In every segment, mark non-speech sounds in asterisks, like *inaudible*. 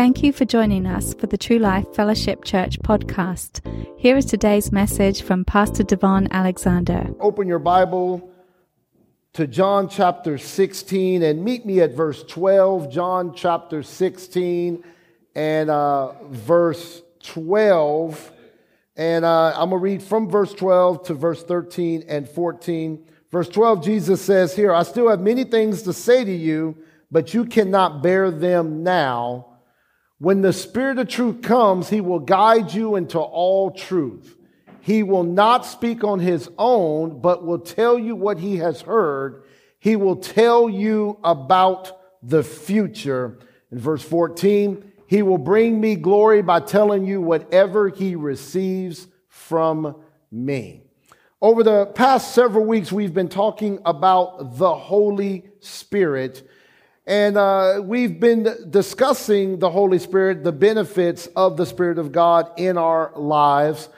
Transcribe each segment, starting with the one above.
Thank you for joining us for the True Life Fellowship Church podcast. Here is today's message from Pastor Devon Alexander. Open your Bible to John chapter 16 and meet me at verse 12. John chapter 16 and uh, verse 12. And uh, I'm going to read from verse 12 to verse 13 and 14. Verse 12, Jesus says here, I still have many things to say to you, but you cannot bear them now. When the Spirit of truth comes, he will guide you into all truth. He will not speak on his own, but will tell you what he has heard. He will tell you about the future. In verse 14, he will bring me glory by telling you whatever he receives from me. Over the past several weeks, we've been talking about the Holy Spirit and uh, we've been discussing the Holy Spirit, the benefits of the Spirit of God in our lives.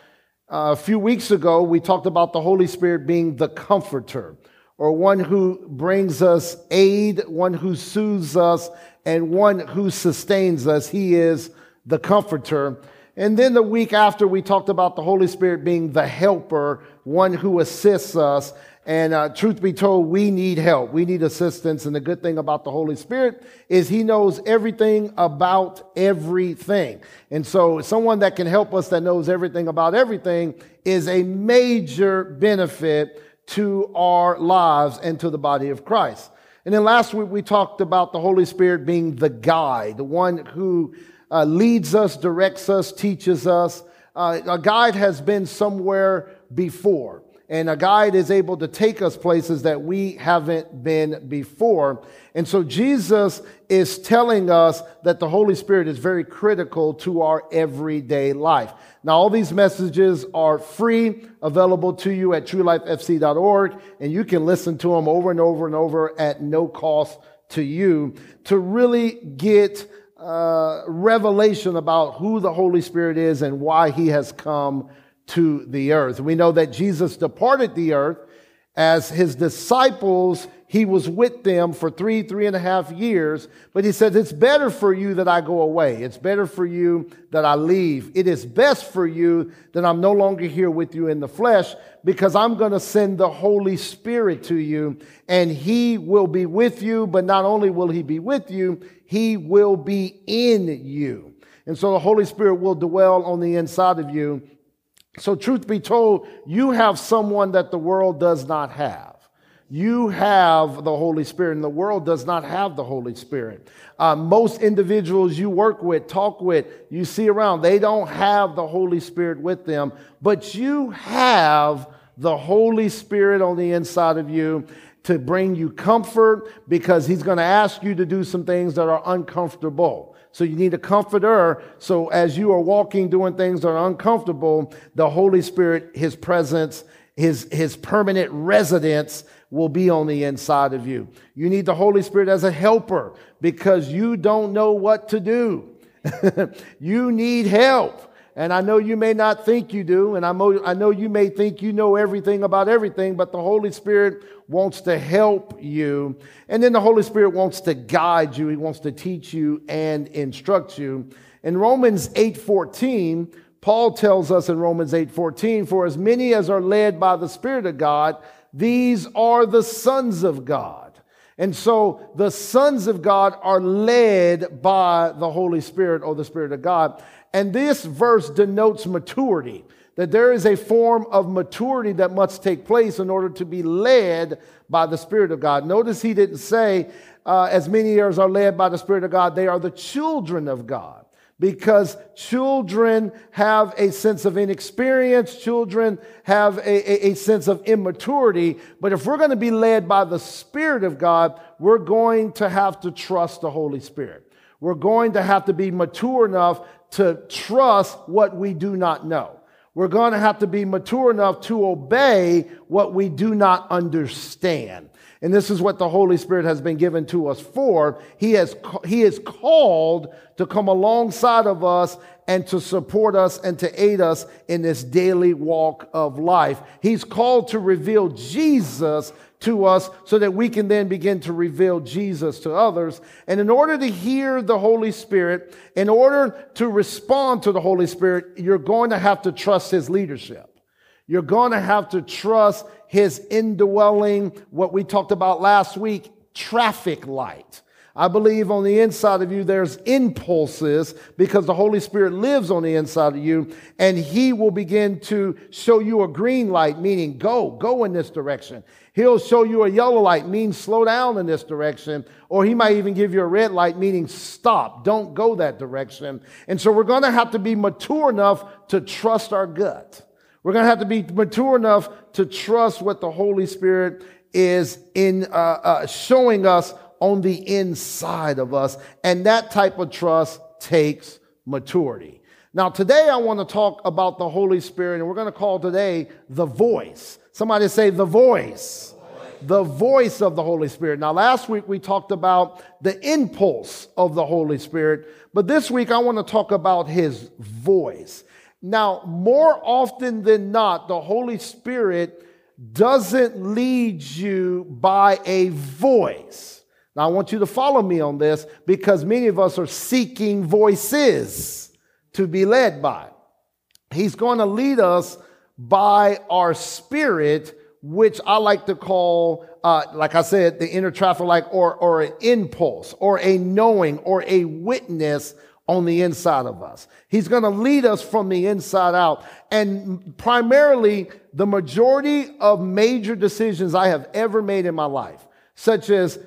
Uh, a few weeks ago, we talked about the Holy Spirit being the comforter, or one who brings us aid, one who soothes us, and one who sustains us. He is the comforter. And then the week after, we talked about the Holy Spirit being the helper, one who assists us. And uh, truth be told, we need help. We need assistance. And the good thing about the Holy Spirit is He knows everything about everything. And so, someone that can help us that knows everything about everything is a major benefit to our lives and to the body of Christ. And then last week, we talked about the Holy Spirit being the guide, the one who uh, leads us, directs us, teaches us. Uh, a guide has been somewhere before and a guide is able to take us places that we haven't been before. And so Jesus is telling us that the Holy Spirit is very critical to our everyday life. Now, all these messages are free, available to you at truelifefc.org, and you can listen to them over and over and over at no cost to you to really get uh, revelation about who the Holy Spirit is and why he has come to the earth. We know that Jesus departed the earth as his disciples. He was with them for three, three and a half years, but he says, it's better for you that I go away. It's better for you that I leave. It is best for you that I'm no longer here with you in the flesh because I'm going to send the Holy Spirit to you and he will be with you. But not only will he be with you, he will be in you. And so the Holy Spirit will dwell on the inside of you so, truth be told, you have someone that the world does not have. You have the Holy Spirit, and the world does not have the Holy Spirit. Uh, most individuals you work with, talk with, you see around, they don't have the Holy Spirit with them, but you have the Holy Spirit on the inside of you to bring you comfort because He's going to ask you to do some things that are uncomfortable. So you need a comforter. So as you are walking, doing things that are uncomfortable, the Holy Spirit, His presence, His, His permanent residence will be on the inside of you. You need the Holy Spirit as a helper because you don't know what to do. *laughs* you need help. And I know you may not think you do, and I know you may think you know everything about everything, but the Holy Spirit wants to help you. And then the Holy Spirit wants to guide you. He wants to teach you and instruct you. In Romans 8:14, Paul tells us in Romans 8:14, for as many as are led by the Spirit of God, these are the sons of God. And so the sons of God are led by the Holy Spirit or the Spirit of God. And this verse denotes maturity, that there is a form of maturity that must take place in order to be led by the Spirit of God. Notice he didn't say, uh, as many as are led by the Spirit of God, they are the children of God. Because children have a sense of inexperience, children have a, a, a sense of immaturity. But if we're going to be led by the Spirit of God, we're going to have to trust the Holy Spirit. We're going to have to be mature enough to trust what we do not know. We're going to have to be mature enough to obey what we do not understand. And this is what the Holy Spirit has been given to us for. He has, he is called to come alongside of us and to support us and to aid us in this daily walk of life. He's called to reveal Jesus to us so that we can then begin to reveal Jesus to others. And in order to hear the Holy Spirit, in order to respond to the Holy Spirit, you're going to have to trust His leadership. You're going to have to trust His indwelling, what we talked about last week, traffic light. I believe on the inside of you there's impulses because the Holy Spirit lives on the inside of you and He will begin to show you a green light, meaning go, go in this direction. He'll show you a yellow light, meaning slow down in this direction. Or He might even give you a red light, meaning stop, don't go that direction. And so we're going to have to be mature enough to trust our gut. We're going to have to be mature enough to trust what the Holy Spirit is in uh, uh, showing us on the inside of us. And that type of trust takes maturity. Now, today I want to talk about the Holy Spirit, and we're going to call today the voice. Somebody say the voice. The voice of the Holy Spirit. Now, last week we talked about the impulse of the Holy Spirit, but this week I want to talk about his voice. Now, more often than not, the Holy Spirit doesn't lead you by a voice. Now, I want you to follow me on this because many of us are seeking voices to be led by. He's going to lead us by our spirit, which I like to call, uh, like I said, the inner traffic light or, or an impulse or a knowing or a witness on the inside of us. He's going to lead us from the inside out. And primarily, the majority of major decisions I have ever made in my life, such as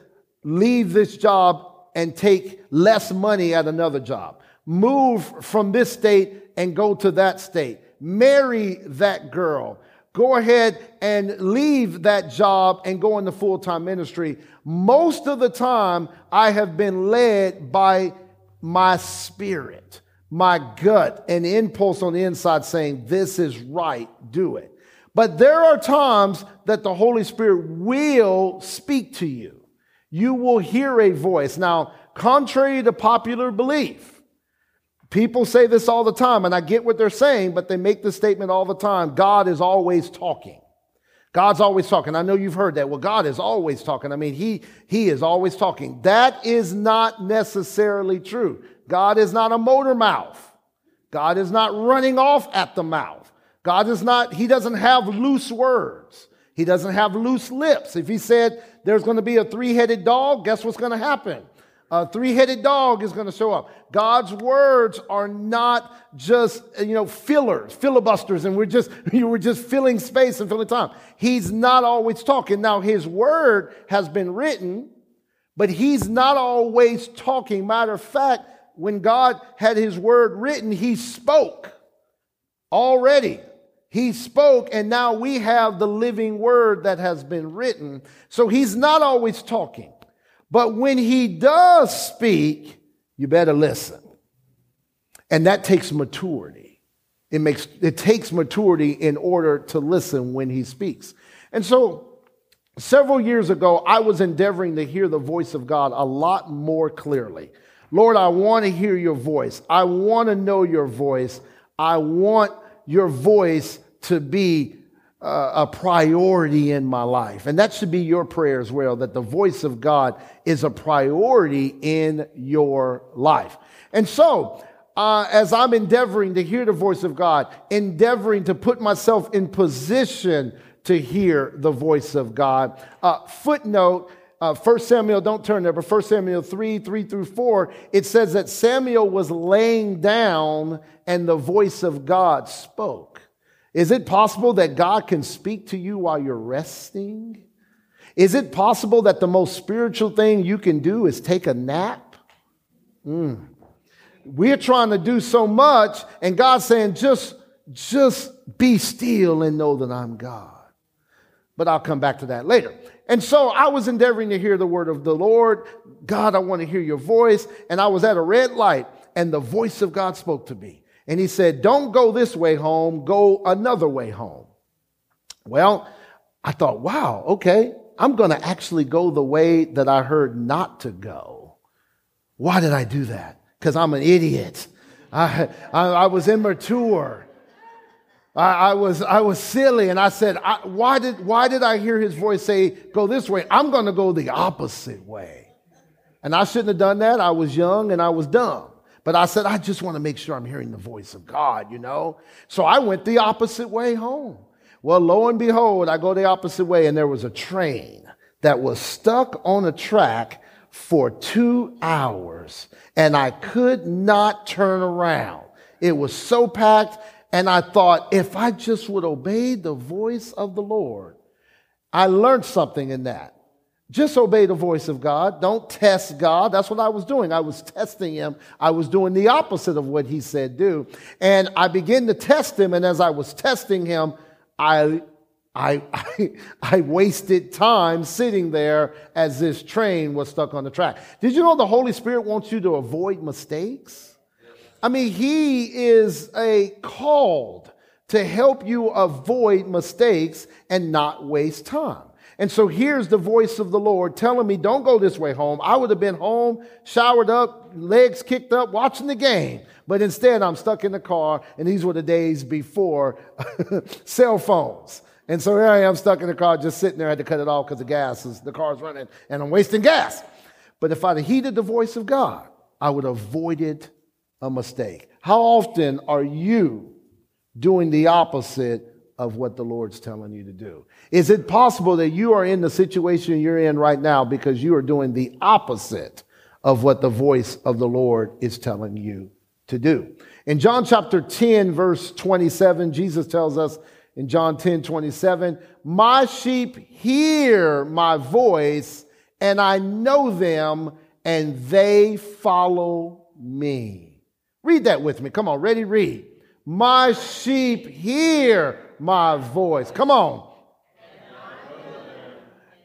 leave this job and take less money at another job. Move from this state and go to that state. Marry that girl. Go ahead and leave that job and go into full time ministry. Most of the time, I have been led by my spirit, my gut, an impulse on the inside saying, This is right, do it. But there are times that the Holy Spirit will speak to you you will hear a voice. Now, contrary to popular belief, people say this all the time, and I get what they're saying, but they make the statement all the time God is always talking. God's always talking. I know you've heard that. Well, God is always talking. I mean, he, he is always talking. That is not necessarily true. God is not a motor mouth. God is not running off at the mouth. God is not, he doesn't have loose words. He doesn't have loose lips. If he said there's going to be a three headed dog, guess what's going to happen? A three headed dog is going to show up. God's words are not just, you know, fillers, filibusters, and we're just, you *laughs* were just filling space and filling time. He's not always talking. Now, his word has been written, but he's not always talking. Matter of fact, when God had his word written, he spoke already. He spoke, and now we have the living word that has been written. So he's not always talking. But when he does speak, you better listen. And that takes maturity. It makes it takes maturity in order to listen when he speaks. And so several years ago, I was endeavoring to hear the voice of God a lot more clearly. Lord, I want to hear your voice. I want to know your voice. I want your voice to be uh, a priority in my life. And that should be your prayer as well, that the voice of God is a priority in your life. And so, uh, as I'm endeavoring to hear the voice of God, endeavoring to put myself in position to hear the voice of God. Uh, footnote, uh, 1 Samuel, don't turn there, but 1 Samuel 3, 3 through 4, it says that Samuel was laying down and the voice of God spoke. Is it possible that God can speak to you while you're resting? Is it possible that the most spiritual thing you can do is take a nap? Mm. We're trying to do so much, and God's saying, just, just be still and know that I'm God. But I'll come back to that later. And so I was endeavoring to hear the word of the Lord. God, I want to hear your voice. And I was at a red light, and the voice of God spoke to me. And he said, Don't go this way home, go another way home. Well, I thought, wow, okay, I'm going to actually go the way that I heard not to go. Why did I do that? Because I'm an idiot. I, I, I was immature. I, I, was, I was silly and I said, I, why, did, why did I hear his voice say, go this way? I'm going to go the opposite way. And I shouldn't have done that. I was young and I was dumb. But I said, I just want to make sure I'm hearing the voice of God, you know? So I went the opposite way home. Well, lo and behold, I go the opposite way and there was a train that was stuck on a track for two hours and I could not turn around. It was so packed and I thought, if I just would obey the voice of the Lord, I learned something in that. Just obey the voice of God. Don't test God. That's what I was doing. I was testing him. I was doing the opposite of what he said do. And I began to test him. And as I was testing him, I, I, I, *laughs* I wasted time sitting there as this train was stuck on the track. Did you know the Holy Spirit wants you to avoid mistakes? I mean, he is a called to help you avoid mistakes and not waste time. And so here's the voice of the Lord telling me, don't go this way home. I would have been home, showered up, legs kicked up, watching the game. But instead, I'm stuck in the car, and these were the days before *laughs* cell phones. And so here I am stuck in the car, just sitting there. I had to cut it off because the gas is, the car's running, and I'm wasting gas. But if I'd heeded the voice of God, I would have avoided a mistake? How often are you doing the opposite of what the Lord's telling you to do? Is it possible that you are in the situation you're in right now because you are doing the opposite of what the voice of the Lord is telling you to do? In John chapter 10, verse 27, Jesus tells us in John 10, 27, My sheep hear my voice, and I know them, and they follow me. Read that with me. Come on, ready, read. My sheep hear my voice. Come on.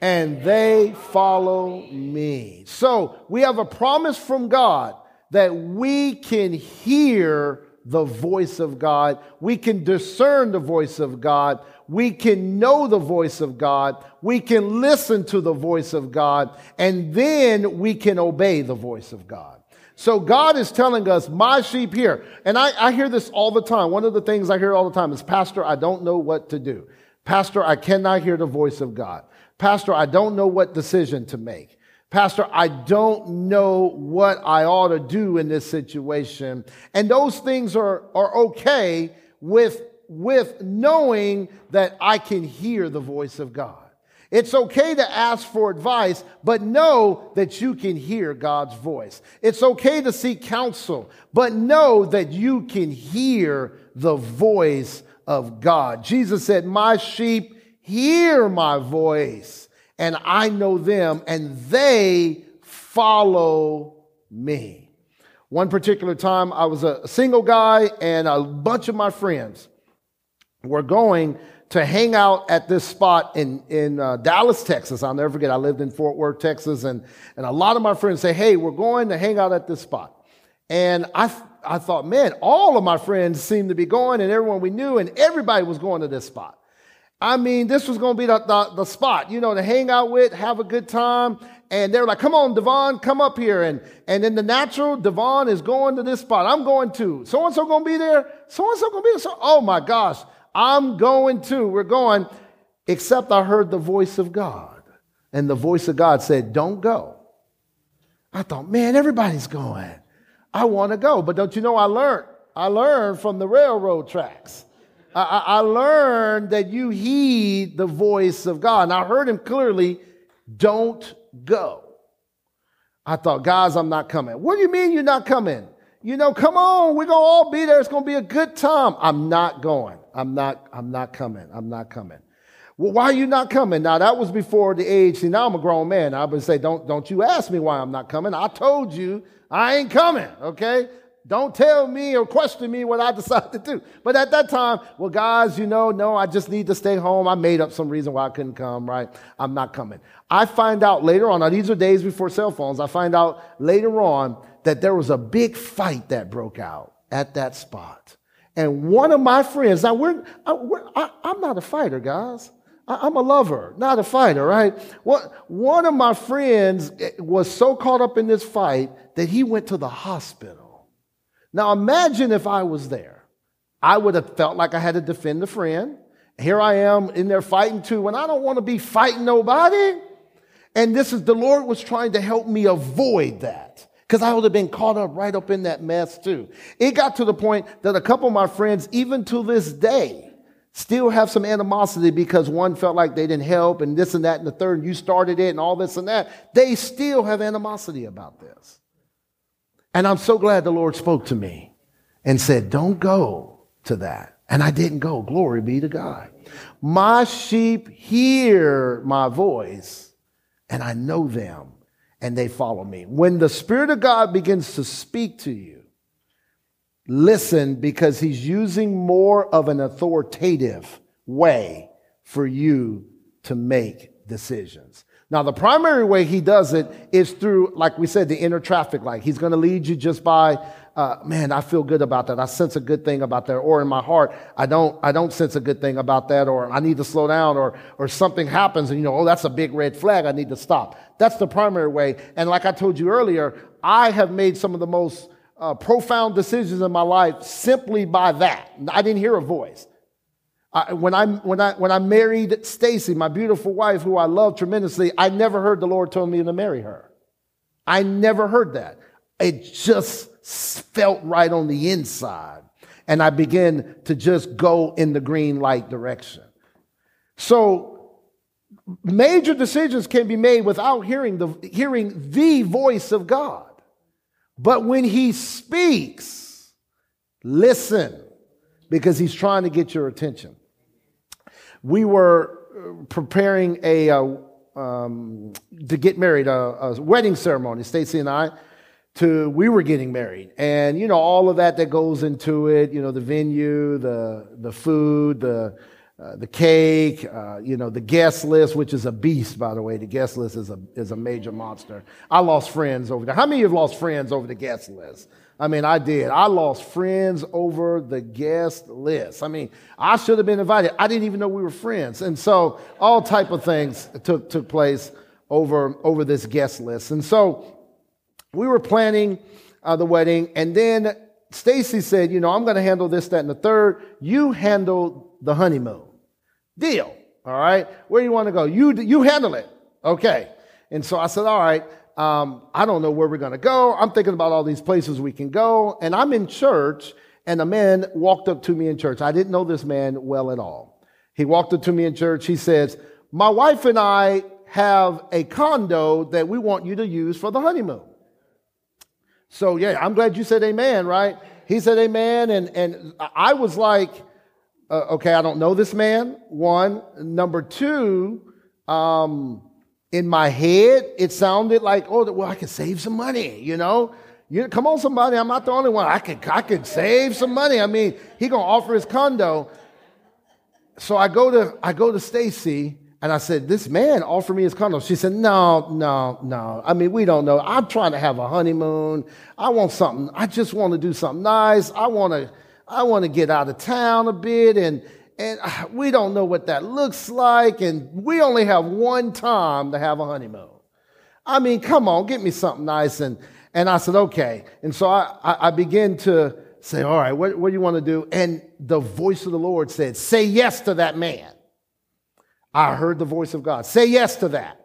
And they follow me. So we have a promise from God that we can hear the voice of God. We can discern the voice of God. We can know the voice of God. We can listen to the voice of God. And then we can obey the voice of God. So God is telling us, my sheep here. And I, I hear this all the time. One of the things I hear all the time is, Pastor, I don't know what to do. Pastor, I cannot hear the voice of God. Pastor, I don't know what decision to make. Pastor, I don't know what I ought to do in this situation. And those things are, are okay with, with knowing that I can hear the voice of God. It's okay to ask for advice, but know that you can hear God's voice. It's okay to seek counsel, but know that you can hear the voice of God. Jesus said, My sheep hear my voice, and I know them, and they follow me. One particular time, I was a single guy, and a bunch of my friends were going to hang out at this spot in, in uh, Dallas, Texas. I'll never forget, I lived in Fort Worth, Texas, and, and a lot of my friends say, hey, we're going to hang out at this spot. And I, I thought, man, all of my friends seemed to be going, and everyone we knew, and everybody was going to this spot. I mean, this was going to be the, the, the, spot, you know, to hang out with, have a good time. And they were like, come on, Devon, come up here. And, and in the natural, Devon is going to this spot. I'm going to. So and so going to be there. So and so going to be there. So, oh my gosh. I'm going to. We're going. Except I heard the voice of God. And the voice of God said, Don't go. I thought, man, everybody's going. I want to go. But don't you know, I learned. I learned from the railroad tracks. I, I, learned that you heed the voice of God. And I heard him clearly, don't go. I thought, guys, I'm not coming. What do you mean you're not coming? You know, come on, we're gonna all be there. It's gonna be a good time. I'm not going. I'm not, I'm not coming. I'm not coming. Well, why are you not coming? Now that was before the age. See, now I'm a grown man. I would say, don't, don't you ask me why I'm not coming. I told you I ain't coming. Okay. Don't tell me or question me what I *laughs* decided to do. But at that time, well, guys, you know, no, I just need to stay home. I made up some reason why I couldn't come, right? I'm not coming. I find out later on, now these are days before cell phones. I find out later on that there was a big fight that broke out at that spot. And one of my friends, now we're, I, am not a fighter, guys. I, am a lover, not a fighter, right? What, one of my friends eh, was so caught up in this fight that he went to the hospital. Now imagine if I was there. I would have felt like I had to defend a friend. Here I am in there fighting too, when I don't want to be fighting nobody. And this is the Lord was trying to help me avoid that because I would have been caught up right up in that mess too. It got to the point that a couple of my friends, even to this day, still have some animosity because one felt like they didn't help and this and that and the third, and you started it and all this and that. They still have animosity about this. And I'm so glad the Lord spoke to me and said, Don't go to that. And I didn't go. Glory be to God. My sheep hear my voice and I know them and they follow me. When the Spirit of God begins to speak to you, listen because he's using more of an authoritative way for you to make decisions. Now, the primary way he does it is through, like we said, the inner traffic light. He's going to lead you just by, uh, man, I feel good about that. I sense a good thing about that. Or in my heart, I don't, I don't sense a good thing about that. Or I need to slow down. Or, or something happens and you know, oh, that's a big red flag. I need to stop. That's the primary way. And like I told you earlier, I have made some of the most uh, profound decisions in my life simply by that. I didn't hear a voice. I, when, I, when, I, when I married Stacy, my beautiful wife, who I love tremendously, I never heard the Lord tell me to marry her. I never heard that. It just felt right on the inside. And I began to just go in the green light direction. So major decisions can be made without hearing the, hearing the voice of God. But when he speaks, listen because he's trying to get your attention we were uh, preparing a, uh, um, to get married, a, a wedding ceremony, Stacy and I, to, we were getting married. And, you know, all of that that goes into it, you know, the venue, the, the food, the, uh, the cake, uh, you know, the guest list, which is a beast, by the way. The guest list is a, is a major monster. I lost friends over there. How many of you have lost friends over the guest list? I mean, I did. I lost friends over the guest list. I mean, I should have been invited. I didn't even know we were friends. And so all type of things took, took place over, over this guest list. And so we were planning uh, the wedding. And then Stacy said, you know, I'm going to handle this, that, and the third. You handle the honeymoon. Deal. All right. Where do you want to go? You, you handle it. Okay. And so I said, all right. Um, I don't know where we're going to go. I'm thinking about all these places we can go. And I'm in church, and a man walked up to me in church. I didn't know this man well at all. He walked up to me in church. He says, My wife and I have a condo that we want you to use for the honeymoon. So, yeah, I'm glad you said amen, right? He said amen. And, and I was like, uh, okay, I don't know this man. One. Number two, um, in my head, it sounded like, oh, well, I could save some money, you know? You, come on, somebody, I'm not the only one. I could, I could save some money. I mean, he gonna offer his condo. So I go to, I go to Stacy and I said, this man offered me his condo. She said, no, no, no. I mean, we don't know. I'm trying to have a honeymoon. I want something. I just want to do something nice. I want to, I want to get out of town a bit and, and uh, we don't know what that looks like, and we only have one time to have a honeymoon. I mean, come on, get me something nice. And, and I said, okay. And so I, I, I began to say, all right, what, what do you want to do? And the voice of the Lord said, say yes to that man. I heard the voice of God. Say yes to that.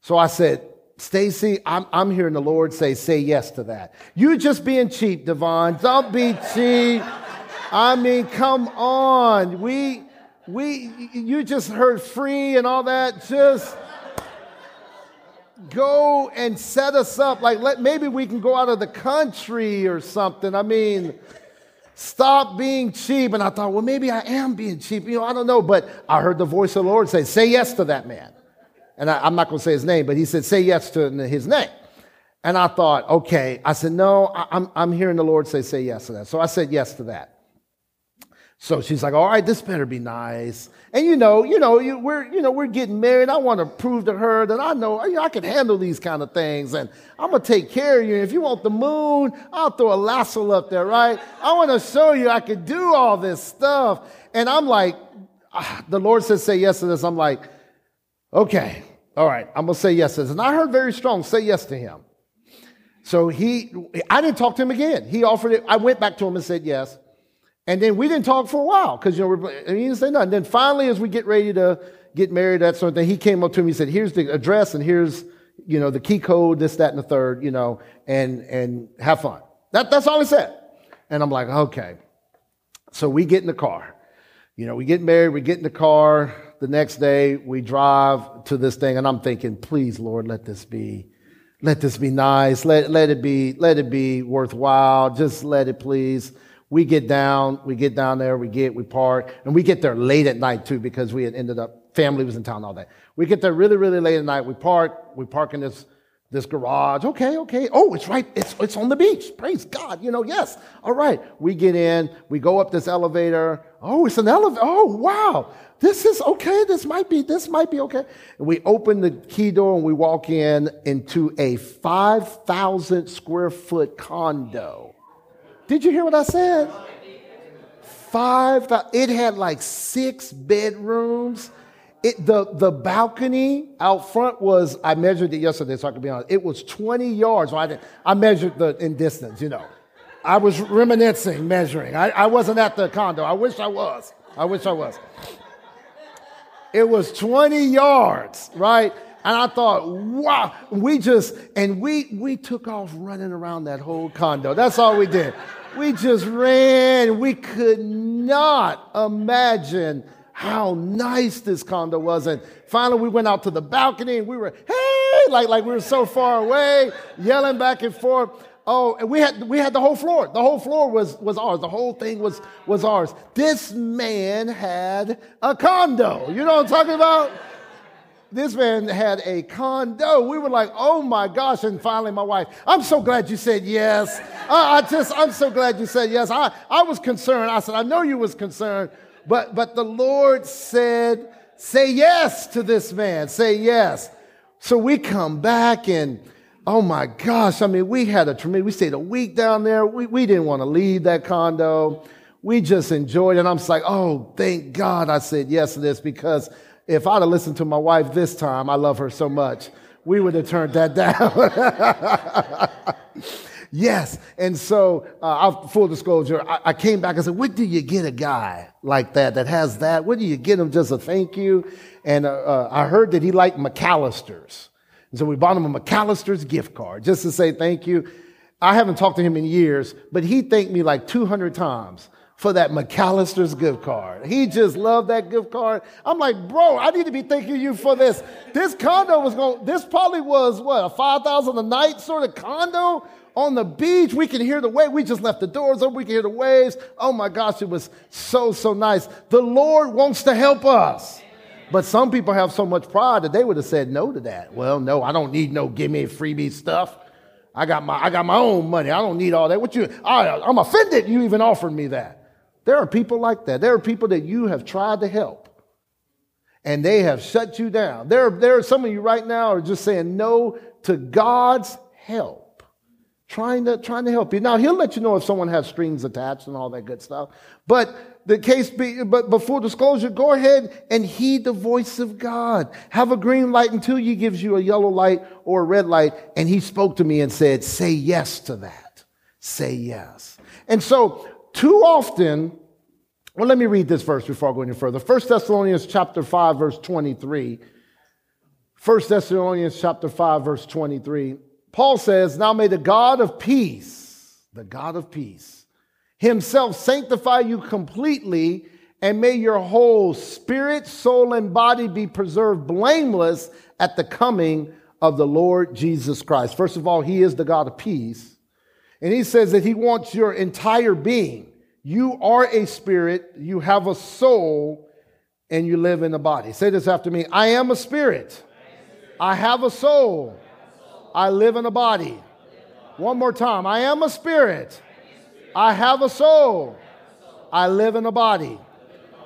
So I said, Stacy, I'm, I'm hearing the Lord say, say yes to that. You just being cheap, Devon. Don't be cheap. I mean, come on. We, we, you just heard free and all that. Just go and set us up. Like, let, maybe we can go out of the country or something. I mean, stop being cheap. And I thought, well, maybe I am being cheap. You know, I don't know. But I heard the voice of the Lord say, say yes to that man. And I, am not going to say his name, but he said, say yes to his name. And I thought, okay. I said, no, I'm, I'm hearing the Lord say, say yes to that. So I said yes to that. So she's like, all right, this better be nice. And you know, you know, you, we're, you know, we're getting married. I want to prove to her that I know, you know, I can handle these kind of things and I'm going to take care of you. If you want the moon, I'll throw a lasso up there, right? I want to show you I can do all this stuff. And I'm like, ah, the Lord says, say yes to this. I'm like, okay, all right, I'm going to say yes to this. And I heard very strong, say yes to him. So he, I didn't talk to him again. He offered it. I went back to him and said yes. And then we didn't talk for a while because, you know, we're, he didn't say nothing. Then finally, as we get ready to get married, that sort of thing, he came up to me, and said, here's the address and here's, you know, the key code, this, that, and the third, you know, and, and have fun. That, that's all he said. And I'm like, okay. So we get in the car. You know, we get married, we get in the car. The next day, we drive to this thing, and I'm thinking, please, Lord, let this be, let this be nice. Let, let it be, let it be worthwhile. Just let it please. We get down, we get down there, we get, we park, and we get there late at night too because we had ended up, family was in town all day. We get there really, really late at night. We park, we park in this, this garage. Okay, okay. Oh, it's right. It's, it's on the beach. Praise God. You know, yes. All right. We get in, we go up this elevator. Oh, it's an elevator. Oh, wow. This is okay. This might be, this might be okay. And we open the key door and we walk in into a 5,000 square foot condo. Did you hear what I said? Five. It had like six bedrooms. It, the, the balcony out front was, I measured it yesterday, so I can be honest. It was 20 yards. I, did, I measured the in distance, you know. I was reminiscing, measuring. I, I wasn't at the condo. I wish I was. I wish I was. It was 20 yards, right? And I thought, wow, we just, and we, we took off running around that whole condo. That's all we did. We just ran. We could not imagine how nice this condo was. And finally, we went out to the balcony and we were, hey, like, like we were so far away, yelling back and forth. Oh, and we had, we had the whole floor. The whole floor was, was ours. The whole thing was, was ours. This man had a condo. You know what I'm talking about? this man had a condo. We were like, oh my gosh. And finally, my wife, I'm so glad you said yes. I, I just, I'm so glad you said yes. I, I was concerned. I said, I know you was concerned, but, but the Lord said, say yes to this man. Say yes. So we come back and, oh my gosh. I mean, we had a tremendous, we stayed a week down there. We, we didn't want to leave that condo. We just enjoyed it. And I'm just like, oh, thank God I said yes to this because if I'd have listened to my wife this time, I love her so much, we would have turned that *laughs* down. *laughs* yes. And so, uh, full disclosure, I, I, came back and said, What do you get a guy like that that has that? What do you get him just a thank you? And uh, uh, I heard that he liked McAlister's. And so we bought him a McAlister's gift card just to say thank you. I haven't talked to him in years, but he thanked me like 200 times for that McAlister's gift card. He just loved that gift card. I'm like, bro, I need to be thanking you for this. This condo was going, this probably was what, a 5,000 a night sort of condo on the beach. We can hear the wave. We just left the doors open. We can hear the waves. Oh my gosh, it was so, so nice. The Lord wants to help us. But some people have so much pride that they would have said no to that. Well, no, I don't need no give me freebie stuff. I got my, I got my own money. I don't need all that. What you, I, I'm offended you even offered me that. There are people like that. There are people that you have tried to help and they have shut you down. There, there are some of you right now are just saying no to God's help, trying to, trying to help you. Now, He'll let you know if someone has strings attached and all that good stuff. But the case be, but before disclosure, go ahead and heed the voice of God. Have a green light until He gives you a yellow light or a red light. And He spoke to me and said, say yes to that. Say yes. And so too often, well, let me read this verse before I go any further. 1 Thessalonians chapter 5, verse 23. 1 Thessalonians chapter 5, verse 23. Paul says, Now may the God of peace, the God of peace, himself sanctify you completely, and may your whole spirit, soul, and body be preserved blameless at the coming of the Lord Jesus Christ. First of all, he is the God of peace. And he says that he wants your entire being. You are a spirit, you have a soul, and you live in a body. Say this after me I am a spirit, I have a soul, I live in a body. One more time I am a spirit, I have a soul, I live in a body.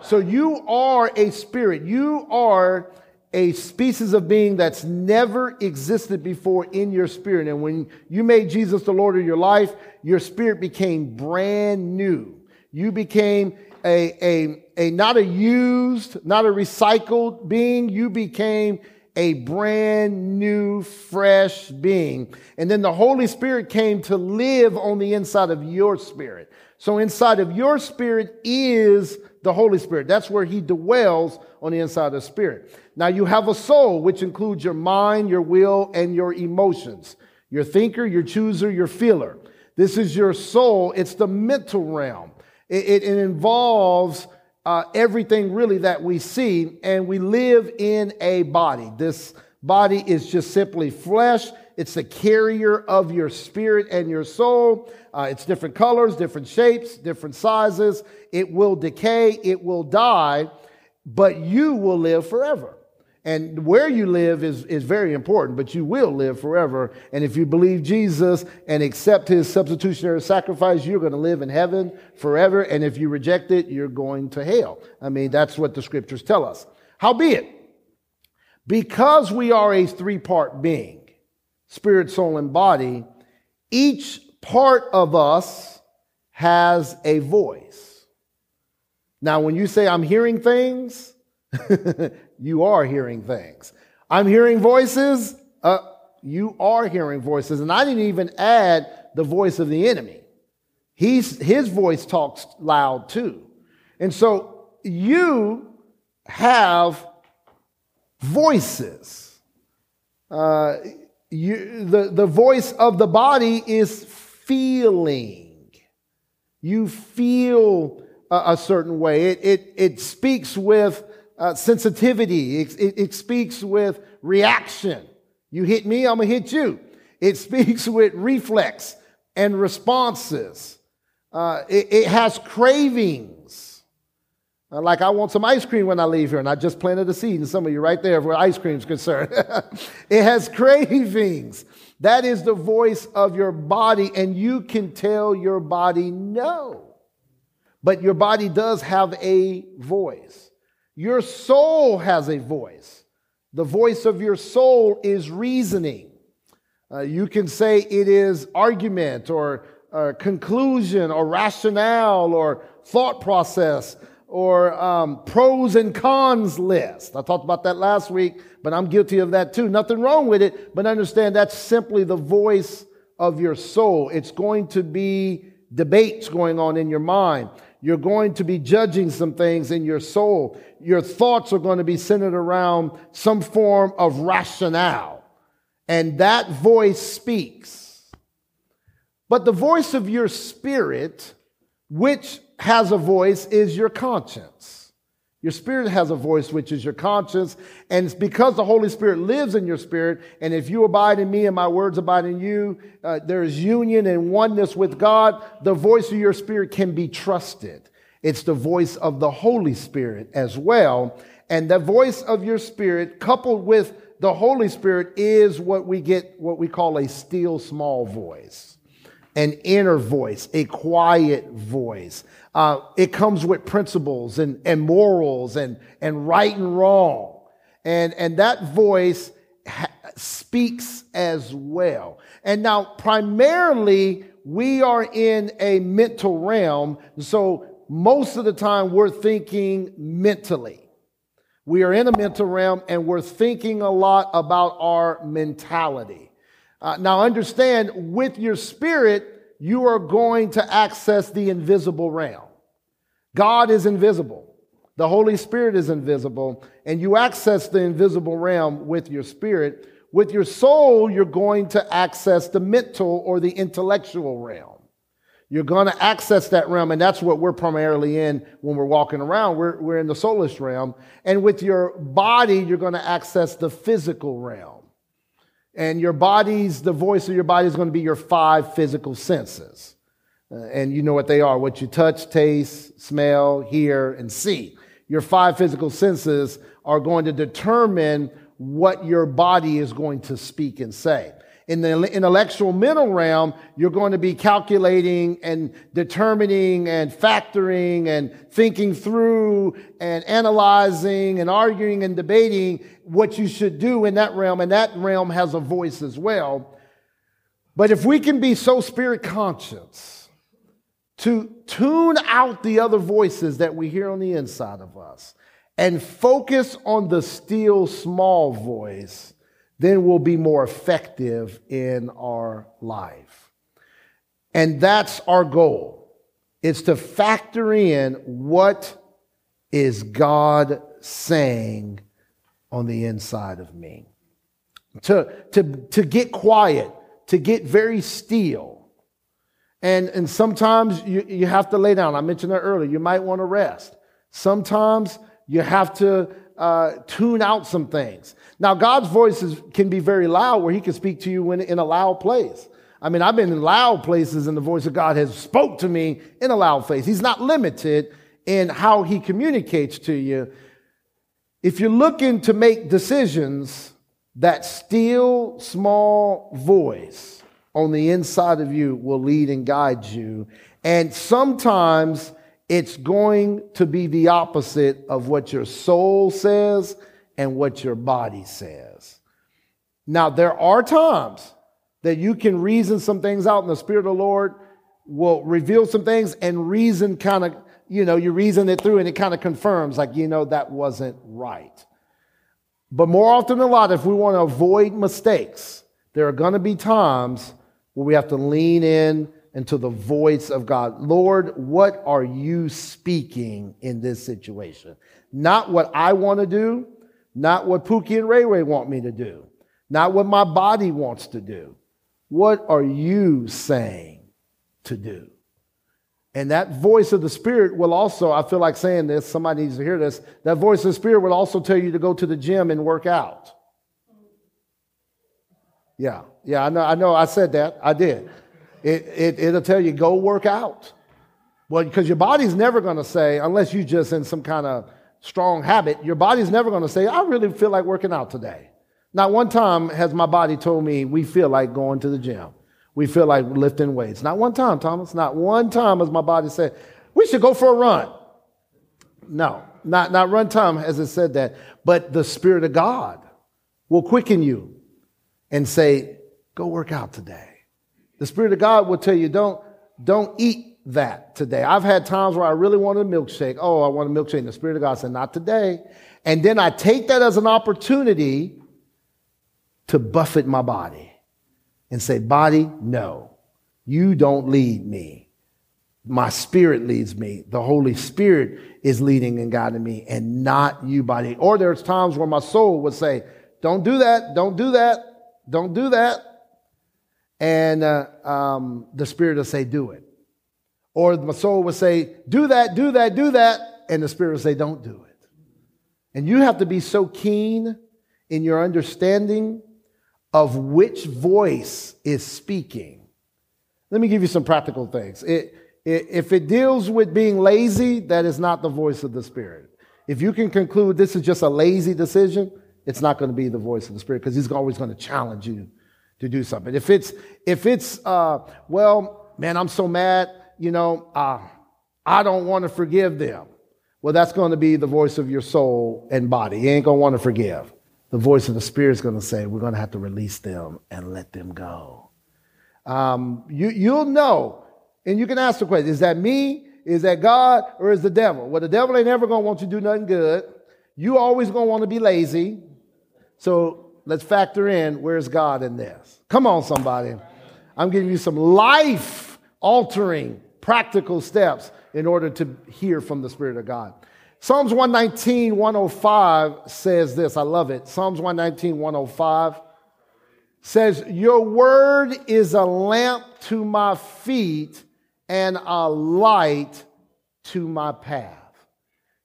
So you are a spirit. You are a species of being that's never existed before in your spirit. And when you made Jesus the Lord of your life, your spirit became brand new. You became a, a, a not a used, not a recycled being. You became a brand new, fresh being. And then the Holy Spirit came to live on the inside of your spirit. So inside of your spirit is the Holy Spirit. That's where he dwells on the inside of the spirit. Now you have a soul, which includes your mind, your will, and your emotions. Your thinker, your chooser, your feeler. This is your soul. It's the mental realm. It, it, it involves uh, everything really that we see, and we live in a body. This body is just simply flesh. It's the carrier of your spirit and your soul. Uh, it's different colors, different shapes, different sizes. It will decay, it will die, but you will live forever. And where you live is, is very important, but you will live forever. And if you believe Jesus and accept his substitutionary sacrifice, you're going to live in heaven forever. And if you reject it, you're going to hell. I mean, that's what the scriptures tell us. Howbeit, because we are a three part being, spirit, soul, and body, each part of us has a voice. Now, when you say I'm hearing things, *laughs* you are hearing things. I'm hearing voices. Uh, you are hearing voices. And I didn't even add the voice of the enemy. He's, his voice talks loud too. And so you have voices. Uh, you, the, the voice of the body is feeling. You feel a, a certain way. It, it, it speaks with uh, sensitivity. It, it, it speaks with reaction. You hit me, I'm going to hit you. It *laughs* speaks with reflex and responses. Uh, it, it, has cravings. Uh, like I want some ice cream when I leave here, and I just planted a seed in some of you right there where ice cream is concerned. *laughs* it has cravings. That is the voice of your body, and you can tell your body no. But your body does have a voice. Your soul has a voice. The voice of your soul is reasoning. Uh, you can say it is argument or uh, conclusion or rationale or thought process or um, pros and cons list. I talked about that last week, but I'm guilty of that too. Nothing wrong with it, but understand that's simply the voice of your soul. It's going to be debates going on in your mind. You're going to be judging some things in your soul. Your thoughts are going to be centered around some form of rationale. And that voice speaks. But the voice of your spirit, which has a voice, is your conscience. Your spirit has a voice, which is your conscience. And it's because the Holy Spirit lives in your spirit. And if you abide in me and my words abide in you, uh, there is union and oneness with God. The voice of your spirit can be trusted. It's the voice of the Holy Spirit as well. And the voice of your spirit coupled with the Holy Spirit is what we get, what we call a still small voice, an inner voice, a quiet voice uh, it comes with principles and, and morals and, and right and wrong. And, and that voice ha- speaks as well. And now, primarily, we are in a mental realm. So, most of the time, we're thinking mentally. We are in a mental realm and we're thinking a lot about our mentality. Uh, now, understand with your spirit, you are going to access the invisible realm. God is invisible. The Holy Spirit is invisible, and you access the invisible realm with your spirit. With your soul, you're going to access the mental or the intellectual realm. You're going to access that realm, and that's what we're primarily in when we're walking around. We're, we're in the soulless realm. And with your body, you're going to access the physical realm. And your body's, the voice of your body is going to be your five physical senses. Uh, and you know what they are what you touch, taste, smell, hear, and see. Your five physical senses are going to determine what your body is going to speak and say. In the intellectual mental realm, you're going to be calculating and determining and factoring and thinking through and analyzing and arguing and debating what you should do in that realm. And that realm has a voice as well. But if we can be so spirit conscious, to tune out the other voices that we hear on the inside of us and focus on the still small voice, then we'll be more effective in our life. And that's our goal. It's to factor in what is God saying on the inside of me. To, to, to get quiet, to get very still. And, and sometimes you, you have to lay down. I mentioned that earlier. You might want to rest. Sometimes you have to uh, tune out some things. Now, God's voice is, can be very loud where he can speak to you in, in a loud place. I mean, I've been in loud places and the voice of God has spoke to me in a loud place. He's not limited in how he communicates to you. If you're looking to make decisions, that still small voice on the inside of you will lead and guide you. And sometimes it's going to be the opposite of what your soul says and what your body says. Now, there are times that you can reason some things out, and the Spirit of the Lord will reveal some things, and reason kind of, you know, you reason it through, and it kind of confirms, like, you know, that wasn't right. But more often than not, if we want to avoid mistakes, there are going to be times where we have to lean in into the voice of God. Lord, what are you speaking in this situation? Not what I want to do, not what Pookie and Ray Ray want me to do, not what my body wants to do. What are you saying to do? And that voice of the Spirit will also, I feel like saying this, somebody needs to hear this. That voice of the Spirit will also tell you to go to the gym and work out. Yeah, yeah, I know, I know, I said that. I did. It, it, it'll tell you, go work out. Well, because your body's never going to say, unless you're just in some kind of strong habit, your body's never going to say, I really feel like working out today. Not one time has my body told me we feel like going to the gym. We feel like lifting weights. Not one time, Thomas. Not one time has my body said, we should go for a run. No, not, not one time has it said that. But the Spirit of God will quicken you and say, go work out today. The Spirit of God will tell you, don't, don't eat that today. I've had times where I really wanted a milkshake. Oh, I want a milkshake. And the Spirit of God said, not today. And then I take that as an opportunity to buffet my body and say, Body, no, you don't lead me. My spirit leads me. The Holy Spirit is leading and guiding me, and not you, body. Or there's times where my soul would say, Don't do that, don't do that, don't do that. And uh, um, the Spirit will say, Do it. Or my soul will say, Do that, do that, do that. And the Spirit will say, Don't do it. And you have to be so keen in your understanding of which voice is speaking. Let me give you some practical things. It, it, if it deals with being lazy, that is not the voice of the Spirit. If you can conclude this is just a lazy decision, it's not going to be the voice of the Spirit because He's always going to challenge you to do something. If it's, if it's, uh, well, man, I'm so mad, you know, uh, I don't want to forgive them. Well, that's going to be the voice of your soul and body. You ain't going to want to forgive the voice of the Spirit is going to say, we're going to have to release them and let them go. Um, you, you'll know, and you can ask the question, is that me? Is that God? Or is the devil? Well, the devil ain't ever going to want you to do nothing good. You always going to want to be lazy. So let's factor in, where's God in this? Come on, somebody. I'm giving you some life altering practical steps in order to hear from the Spirit of God. Psalms 119, 105 says this. I love it. Psalms 119, 105 says, Your word is a lamp to my feet and a light to my path.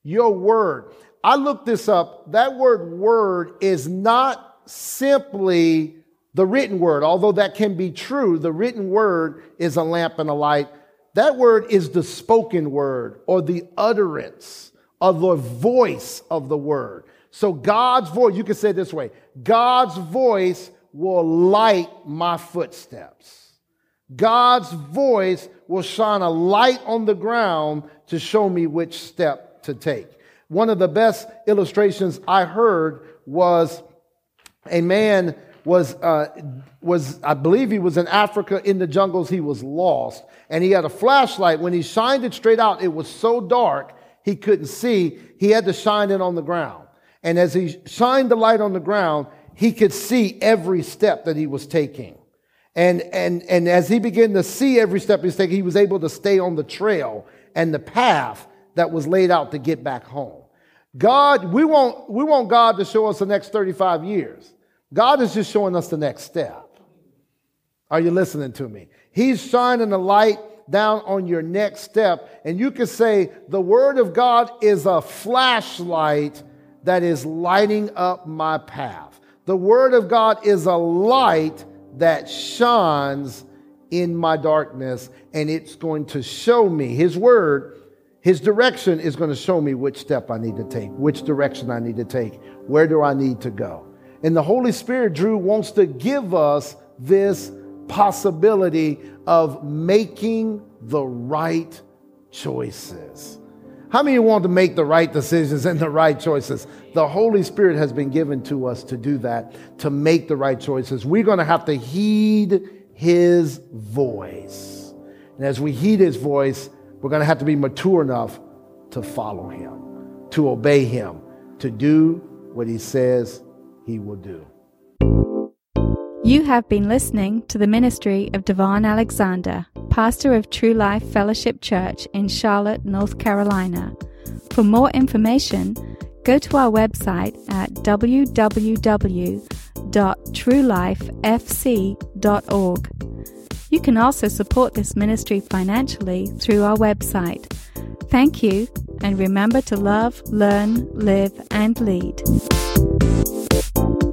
Your word. I looked this up. That word word is not simply the written word, although that can be true. The written word is a lamp and a light. That word is the spoken word or the utterance of the voice of the word. So God's voice, you can say this way God's voice will light my footsteps. God's voice will shine a light on the ground to show me which step to take. One of the best illustrations I heard was a man was, uh, was, I believe he was in Africa in the jungles. He was lost and he had a flashlight. When he shined it straight out, it was so dark he couldn't see, he had to shine it on the ground. And as he shined the light on the ground, he could see every step that he was taking. And, and, and as he began to see every step he was taking, he was able to stay on the trail and the path that was laid out to get back home. God, we want, we want God to show us the next 35 years. God is just showing us the next step. Are you listening to me? He's shining the light down on your next step. And you can say, the Word of God is a flashlight that is lighting up my path. The Word of God is a light that shines in my darkness, and it's going to show me His Word. His direction is going to show me which step I need to take, which direction I need to take, where do I need to go. And the Holy Spirit, Drew, wants to give us this possibility of making the right choices. How many want to make the right decisions and the right choices? The Holy Spirit has been given to us to do that, to make the right choices. We're going to have to heed His voice. And as we heed His voice, we're going to have to be mature enough to follow Him, to obey Him, to do what He says He will do. You have been listening to the ministry of Devon Alexander, pastor of True Life Fellowship Church in Charlotte, North Carolina. For more information, go to our website at www.truelifefc.org. You can also support this ministry financially through our website. Thank you, and remember to love, learn, live, and lead you